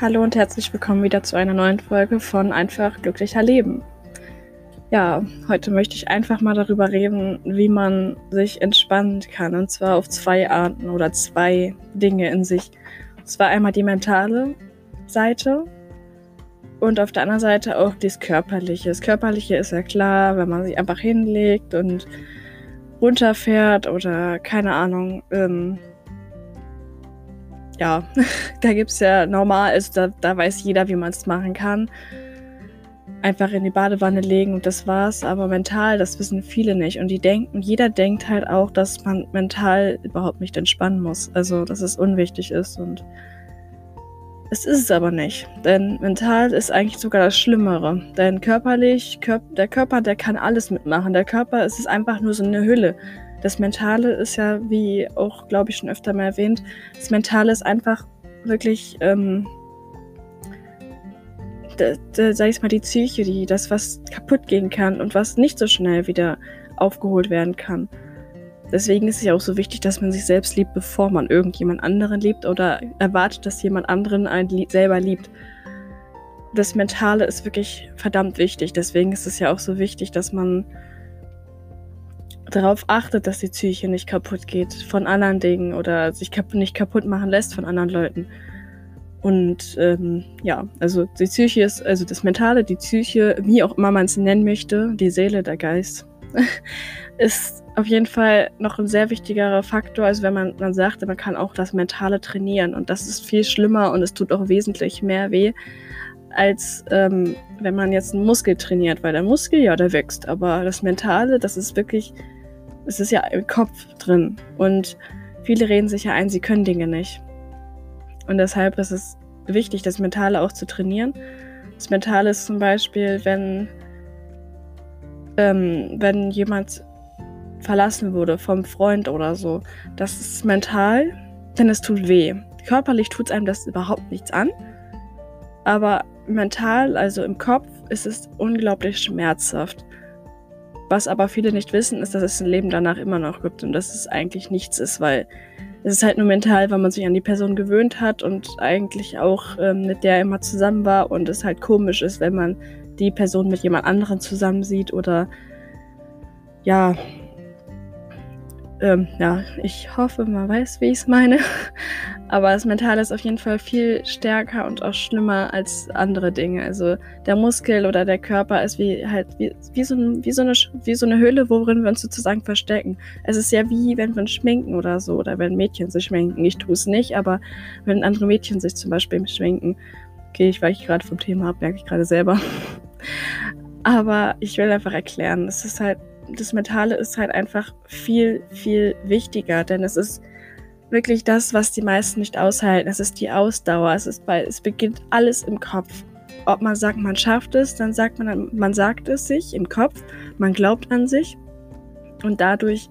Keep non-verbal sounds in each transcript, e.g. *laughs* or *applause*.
Hallo und herzlich willkommen wieder zu einer neuen Folge von Einfach glücklicher Leben. Ja, heute möchte ich einfach mal darüber reden, wie man sich entspannen kann. Und zwar auf zwei Arten oder zwei Dinge in sich. Und zwar einmal die mentale Seite und auf der anderen Seite auch das Körperliche. Das Körperliche ist ja klar, wenn man sich einfach hinlegt und runterfährt oder keine Ahnung, ähm, ja, *laughs* da gibt es ja normal, also da, da weiß jeder, wie man es machen kann. Einfach in die Badewanne legen und das war's. Aber mental, das wissen viele nicht. Und die denken, jeder denkt halt auch, dass man mental überhaupt nicht entspannen muss. Also, dass es unwichtig ist. Und es ist es aber nicht. Denn mental ist eigentlich sogar das Schlimmere. Denn körperlich, Kör der Körper, der kann alles mitmachen. Der Körper es ist einfach nur so eine Hülle. Das Mentale ist ja, wie auch, glaube ich, schon öfter mal erwähnt, das Mentale ist einfach wirklich, ähm, sag ich mal, die Psyche, die, das, was kaputt gehen kann und was nicht so schnell wieder aufgeholt werden kann. Deswegen ist es ja auch so wichtig, dass man sich selbst liebt, bevor man irgendjemand anderen liebt oder erwartet, dass jemand anderen einen lieb, selber liebt. Das Mentale ist wirklich verdammt wichtig. Deswegen ist es ja auch so wichtig, dass man darauf achtet, dass die Psyche nicht kaputt geht von anderen Dingen oder sich kap nicht kaputt machen lässt von anderen Leuten. Und ähm, ja, also die Psyche ist, also das Mentale, die Psyche, wie auch immer man es nennen möchte, die Seele, der Geist, *laughs* ist auf jeden Fall noch ein sehr wichtigerer Faktor, als wenn man, man sagt, man kann auch das Mentale trainieren. Und das ist viel schlimmer und es tut auch wesentlich mehr weh, als ähm, wenn man jetzt einen Muskel trainiert, weil der Muskel ja, der wächst, aber das Mentale, das ist wirklich es ist ja im Kopf drin. Und viele reden sich ja ein, sie können Dinge nicht. Und deshalb ist es wichtig, das Mentale auch zu trainieren. Das Mentale ist zum Beispiel, wenn, ähm, wenn jemand verlassen wurde vom Freund oder so. Das ist mental, denn es tut weh. Körperlich tut es einem das überhaupt nichts an. Aber mental, also im Kopf, ist es unglaublich schmerzhaft. Was aber viele nicht wissen, ist, dass es ein Leben danach immer noch gibt und dass es eigentlich nichts ist, weil es ist halt nur mental, weil man sich an die Person gewöhnt hat und eigentlich auch ähm, mit der immer zusammen war und es halt komisch ist, wenn man die Person mit jemand anderem zusammen sieht oder ja, ähm, ja, ich hoffe, man weiß, wie ich es meine. Aber das Mentale ist auf jeden Fall viel stärker und auch schlimmer als andere Dinge. Also der Muskel oder der Körper ist wie halt wie, wie, so, wie, so, eine, wie so eine Höhle, worin wir uns sozusagen verstecken. Es ist ja wie wenn wir uns schminken oder so, oder wenn Mädchen sich schminken. Ich tue es nicht, aber wenn andere Mädchen sich zum Beispiel schminken. Okay, ich weiche gerade vom Thema ab, merke ich gerade selber. *laughs* aber ich will einfach erklären, es ist halt das Mentale ist halt einfach viel, viel wichtiger, denn es ist wirklich das, was die meisten nicht aushalten. Es ist die Ausdauer. Es ist bei, es beginnt alles im Kopf. Ob man sagt, man schafft es, dann sagt man, man sagt es sich im Kopf, man glaubt an sich und dadurch,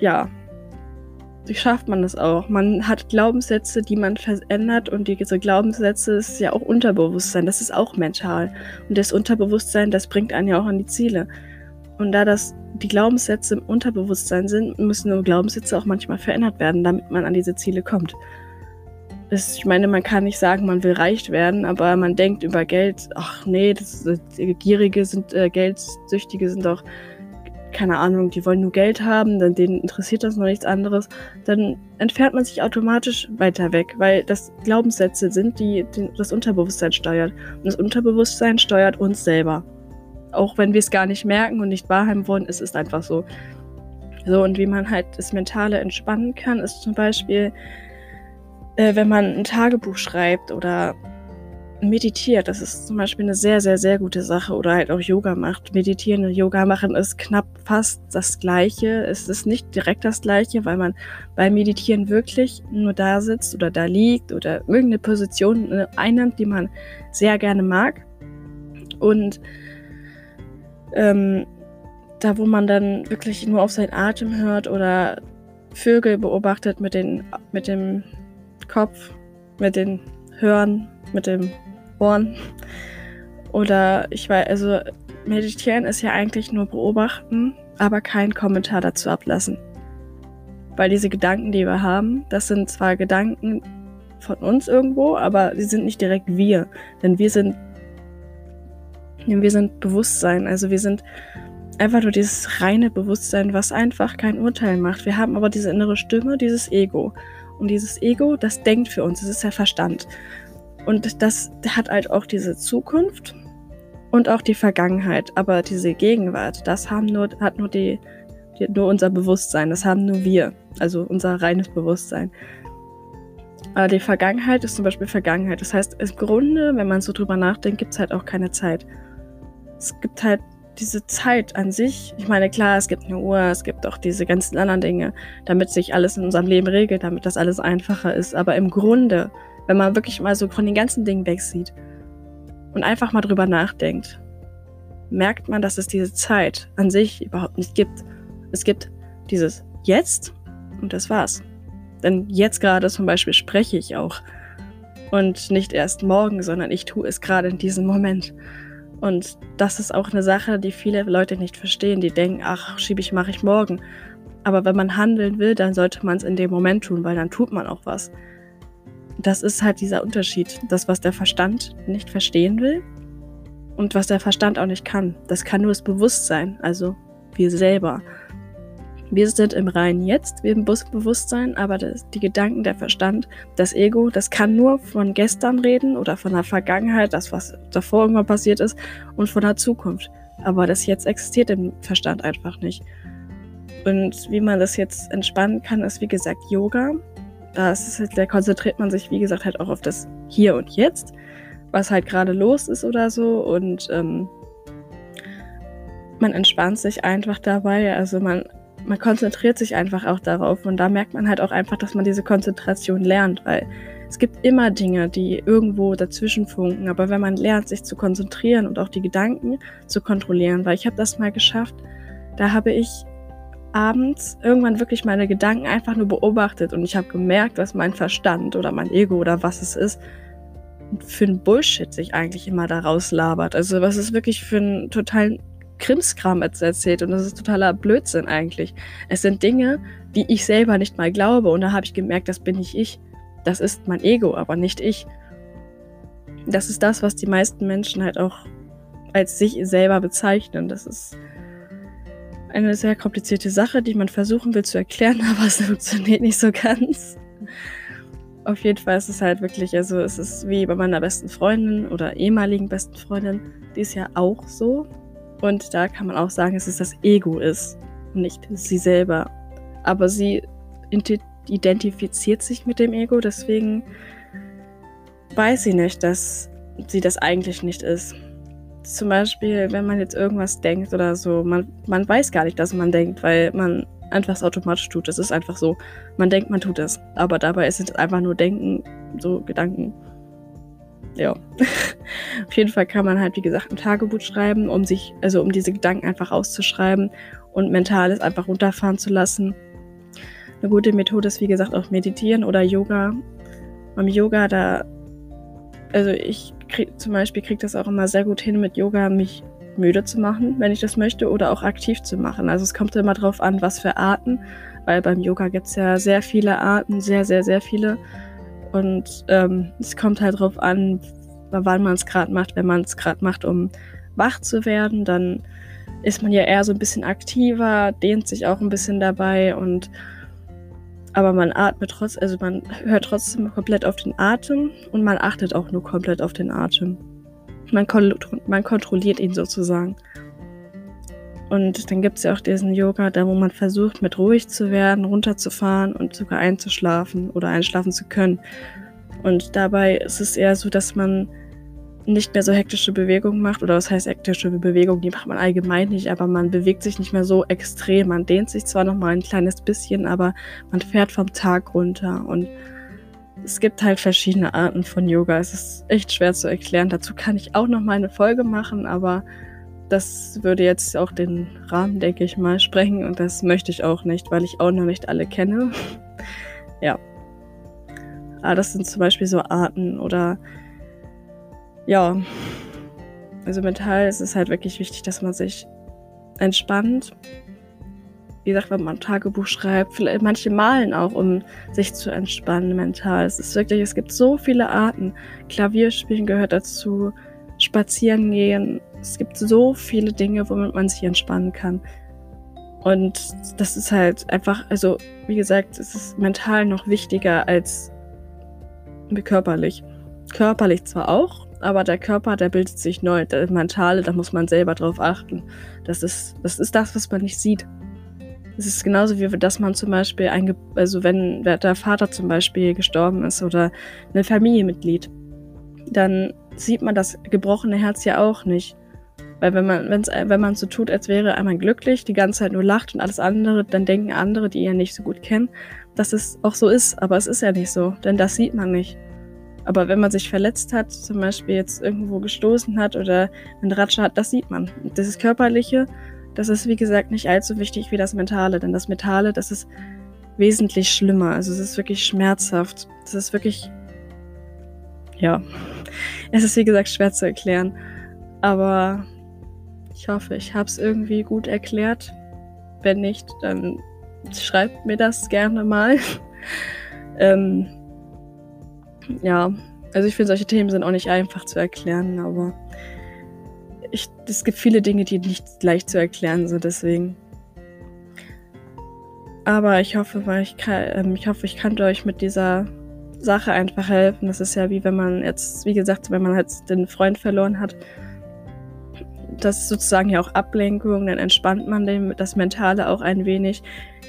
ja, schafft man das auch. Man hat Glaubenssätze, die man verändert und diese Glaubenssätze ist ja auch Unterbewusstsein, das ist auch mental. Und das Unterbewusstsein, das bringt einen ja auch an die Ziele. Und da das die Glaubenssätze im Unterbewusstsein sind, müssen Glaubenssätze auch manchmal verändert werden, damit man an diese Ziele kommt. Das, ich meine, man kann nicht sagen, man will reich werden, aber man denkt über Geld, ach nee, das, äh, Gierige sind, äh, Geldsüchtige sind doch, keine Ahnung, die wollen nur Geld haben, dann denen interessiert das noch nichts anderes, dann entfernt man sich automatisch weiter weg, weil das Glaubenssätze sind, die, die das Unterbewusstsein steuert. Und das Unterbewusstsein steuert uns selber auch wenn wir es gar nicht merken und nicht wahrhaben wollen, es ist einfach so. So, und wie man halt das Mentale entspannen kann, ist zum Beispiel, äh, wenn man ein Tagebuch schreibt oder meditiert. Das ist zum Beispiel eine sehr, sehr, sehr gute Sache. Oder halt auch Yoga macht. Meditieren und Yoga machen ist knapp fast das Gleiche. Es ist nicht direkt das Gleiche, weil man beim Meditieren wirklich nur da sitzt oder da liegt oder irgendeine Position einnimmt, die man sehr gerne mag. Und ähm, da, wo man dann wirklich nur auf seinen Atem hört oder Vögel beobachtet mit, den, mit dem Kopf, mit den Hören, mit dem Ohren. Oder ich weiß, also meditieren ist ja eigentlich nur beobachten, aber keinen Kommentar dazu ablassen. Weil diese Gedanken, die wir haben, das sind zwar Gedanken, von uns irgendwo, aber sie sind nicht direkt wir. Denn wir sind, wir sind Bewusstsein. Also wir sind einfach nur dieses reine Bewusstsein, was einfach kein Urteil macht. Wir haben aber diese innere Stimme, dieses Ego. Und dieses Ego, das denkt für uns, das ist der Verstand. Und das hat halt auch diese Zukunft und auch die Vergangenheit. Aber diese Gegenwart, das haben nur, hat nur die, die, nur unser Bewusstsein, das haben nur wir, also unser reines Bewusstsein. Aber die Vergangenheit ist zum Beispiel Vergangenheit. Das heißt, im Grunde, wenn man so drüber nachdenkt, gibt es halt auch keine Zeit. Es gibt halt diese Zeit an sich. Ich meine, klar, es gibt eine Uhr, es gibt auch diese ganzen anderen Dinge, damit sich alles in unserem Leben regelt, damit das alles einfacher ist. Aber im Grunde, wenn man wirklich mal so von den ganzen Dingen wegsieht und einfach mal drüber nachdenkt, merkt man, dass es diese Zeit an sich überhaupt nicht gibt. Es gibt dieses Jetzt und das war's. Denn jetzt gerade zum Beispiel spreche ich auch. Und nicht erst morgen, sondern ich tue es gerade in diesem Moment. Und das ist auch eine Sache, die viele Leute nicht verstehen. Die denken, ach, schiebe ich, mache ich morgen. Aber wenn man handeln will, dann sollte man es in dem Moment tun, weil dann tut man auch was. Das ist halt dieser Unterschied. Das, was der Verstand nicht verstehen will und was der Verstand auch nicht kann. Das kann nur das Bewusstsein, also wir selber. Wir sind im reinen Jetzt, wir im Bewusstsein, aber das, die Gedanken, der Verstand, das Ego, das kann nur von gestern reden oder von der Vergangenheit, das, was davor irgendwann passiert ist, und von der Zukunft. Aber das Jetzt existiert im Verstand einfach nicht. Und wie man das jetzt entspannen kann, ist wie gesagt Yoga. Da, halt, da konzentriert man sich, wie gesagt, halt auch auf das Hier und Jetzt, was halt gerade los ist oder so. Und ähm, man entspannt sich einfach dabei. Also man man konzentriert sich einfach auch darauf und da merkt man halt auch einfach, dass man diese Konzentration lernt, weil es gibt immer Dinge, die irgendwo dazwischen funken, aber wenn man lernt, sich zu konzentrieren und auch die Gedanken zu kontrollieren, weil ich habe das mal geschafft, da habe ich abends irgendwann wirklich meine Gedanken einfach nur beobachtet und ich habe gemerkt, dass mein Verstand oder mein Ego oder was es ist, für ein Bullshit sich eigentlich immer daraus labert. Also was ist wirklich für einen totalen Krimskram erzählt und das ist totaler Blödsinn eigentlich. Es sind Dinge, die ich selber nicht mal glaube und da habe ich gemerkt, das bin nicht ich. Das ist mein Ego, aber nicht ich. Das ist das, was die meisten Menschen halt auch als sich selber bezeichnen. Das ist eine sehr komplizierte Sache, die man versuchen will zu erklären, *laughs* aber es funktioniert nicht so ganz. Auf jeden Fall ist es halt wirklich, also es ist wie bei meiner besten Freundin oder ehemaligen besten Freundin, die ist ja auch so. Und da kann man auch sagen, dass es das Ego ist, nicht sie selber. Aber sie identifiziert sich mit dem Ego, deswegen weiß sie nicht, dass sie das eigentlich nicht ist. Zum Beispiel, wenn man jetzt irgendwas denkt oder so, man, man weiß gar nicht, dass man denkt, weil man einfach es automatisch tut. Das ist einfach so. Man denkt, man tut es. Aber dabei ist es einfach nur Denken, so Gedanken ja. *laughs* Auf jeden Fall kann man halt, wie gesagt, ein Tagebuch schreiben, um sich, also um diese Gedanken einfach auszuschreiben und mentales einfach runterfahren zu lassen. Eine gute Methode ist, wie gesagt, auch Meditieren oder Yoga. Beim Yoga, da, also ich krieg, zum Beispiel kriege das auch immer sehr gut hin mit Yoga, mich müde zu machen, wenn ich das möchte, oder auch aktiv zu machen. Also es kommt immer drauf an, was für Arten, weil beim Yoga gibt es ja sehr viele Arten, sehr, sehr, sehr viele. Und ähm, es kommt halt drauf an, wann man es gerade macht. Wenn man es gerade macht, um wach zu werden, dann ist man ja eher so ein bisschen aktiver, dehnt sich auch ein bisschen dabei und aber man atmet trotzdem, also man hört trotzdem komplett auf den Atem und man achtet auch nur komplett auf den Atem. Man, man kontrolliert ihn sozusagen. Und dann gibt es ja auch diesen Yoga, da wo man versucht, mit ruhig zu werden, runterzufahren und sogar einzuschlafen oder einschlafen zu können. Und dabei ist es eher so, dass man nicht mehr so hektische Bewegungen macht. Oder was heißt hektische Bewegungen? Die macht man allgemein nicht, aber man bewegt sich nicht mehr so extrem. Man dehnt sich zwar noch mal ein kleines bisschen, aber man fährt vom Tag runter. Und es gibt halt verschiedene Arten von Yoga. Es ist echt schwer zu erklären. Dazu kann ich auch noch mal eine Folge machen, aber das würde jetzt auch den Rahmen, denke ich mal, sprechen und das möchte ich auch nicht, weil ich auch noch nicht alle kenne. *laughs* ja. Aber das sind zum Beispiel so Arten oder ja. Also mental ist es halt wirklich wichtig, dass man sich entspannt. wie gesagt, wenn man ein Tagebuch schreibt, vielleicht manche malen auch, um sich zu entspannen mental. Es ist wirklich, es gibt so viele Arten. Klavierspielen gehört dazu, spazieren gehen. Es gibt so viele Dinge, womit man sich entspannen kann. Und das ist halt einfach, also wie gesagt, es ist mental noch wichtiger als körperlich. Körperlich zwar auch, aber der Körper, der bildet sich neu. Der mentale, da muss man selber drauf achten. Das ist, das ist das, was man nicht sieht. Es ist genauso wie, dass man zum Beispiel, ein, also wenn der Vater zum Beispiel gestorben ist oder ein Familienmitglied, dann sieht man das gebrochene Herz ja auch nicht. Weil wenn man, wenn's, wenn man so tut, als wäre einmal glücklich, die ganze Zeit nur lacht und alles andere, dann denken andere, die ihn nicht so gut kennen, dass es auch so ist. Aber es ist ja nicht so, denn das sieht man nicht. Aber wenn man sich verletzt hat, zum Beispiel jetzt irgendwo gestoßen hat oder einen Ratscher hat, das sieht man. Das ist körperliche, das ist wie gesagt nicht allzu wichtig wie das Mentale, denn das Mentale, das ist wesentlich schlimmer. Also es ist wirklich schmerzhaft. Das ist wirklich, ja, *laughs* es ist wie gesagt schwer zu erklären. Aber ich hoffe, ich habe es irgendwie gut erklärt. Wenn nicht, dann schreibt mir das gerne mal. *laughs* ähm, ja, also ich finde, solche Themen sind auch nicht einfach zu erklären, aber ich, es gibt viele Dinge, die nicht leicht zu erklären sind, deswegen. Aber ich hoffe, ich, kann, ähm, ich hoffe, ich kann euch mit dieser Sache einfach helfen. Das ist ja wie wenn man jetzt, wie gesagt, wenn man halt den Freund verloren hat das ist sozusagen ja auch Ablenkung, dann entspannt man dem, das Mentale auch ein wenig.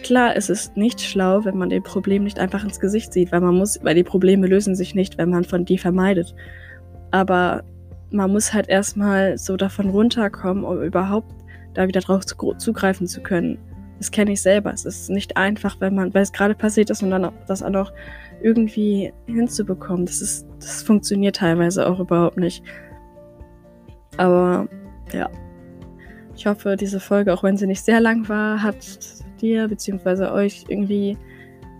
Klar, es ist nicht schlau, wenn man dem Problem nicht einfach ins Gesicht sieht, weil man muss, weil die Probleme lösen sich nicht, wenn man von die vermeidet. Aber man muss halt erstmal so davon runterkommen, um überhaupt da wieder drauf zugreifen zu können. Das kenne ich selber. Es ist nicht einfach, wenn man, weil es gerade passiert ist und dann das auch noch irgendwie hinzubekommen. Das ist, das funktioniert teilweise auch überhaupt nicht. Aber ja. Ich hoffe, diese Folge, auch wenn sie nicht sehr lang war, hat dir bzw. euch irgendwie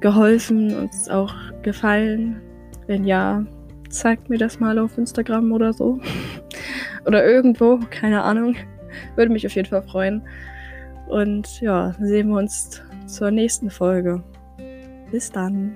geholfen und auch gefallen. Wenn ja, zeigt mir das mal auf Instagram oder so. *laughs* oder irgendwo, keine Ahnung. Würde mich auf jeden Fall freuen. Und ja, sehen wir uns zur nächsten Folge. Bis dann.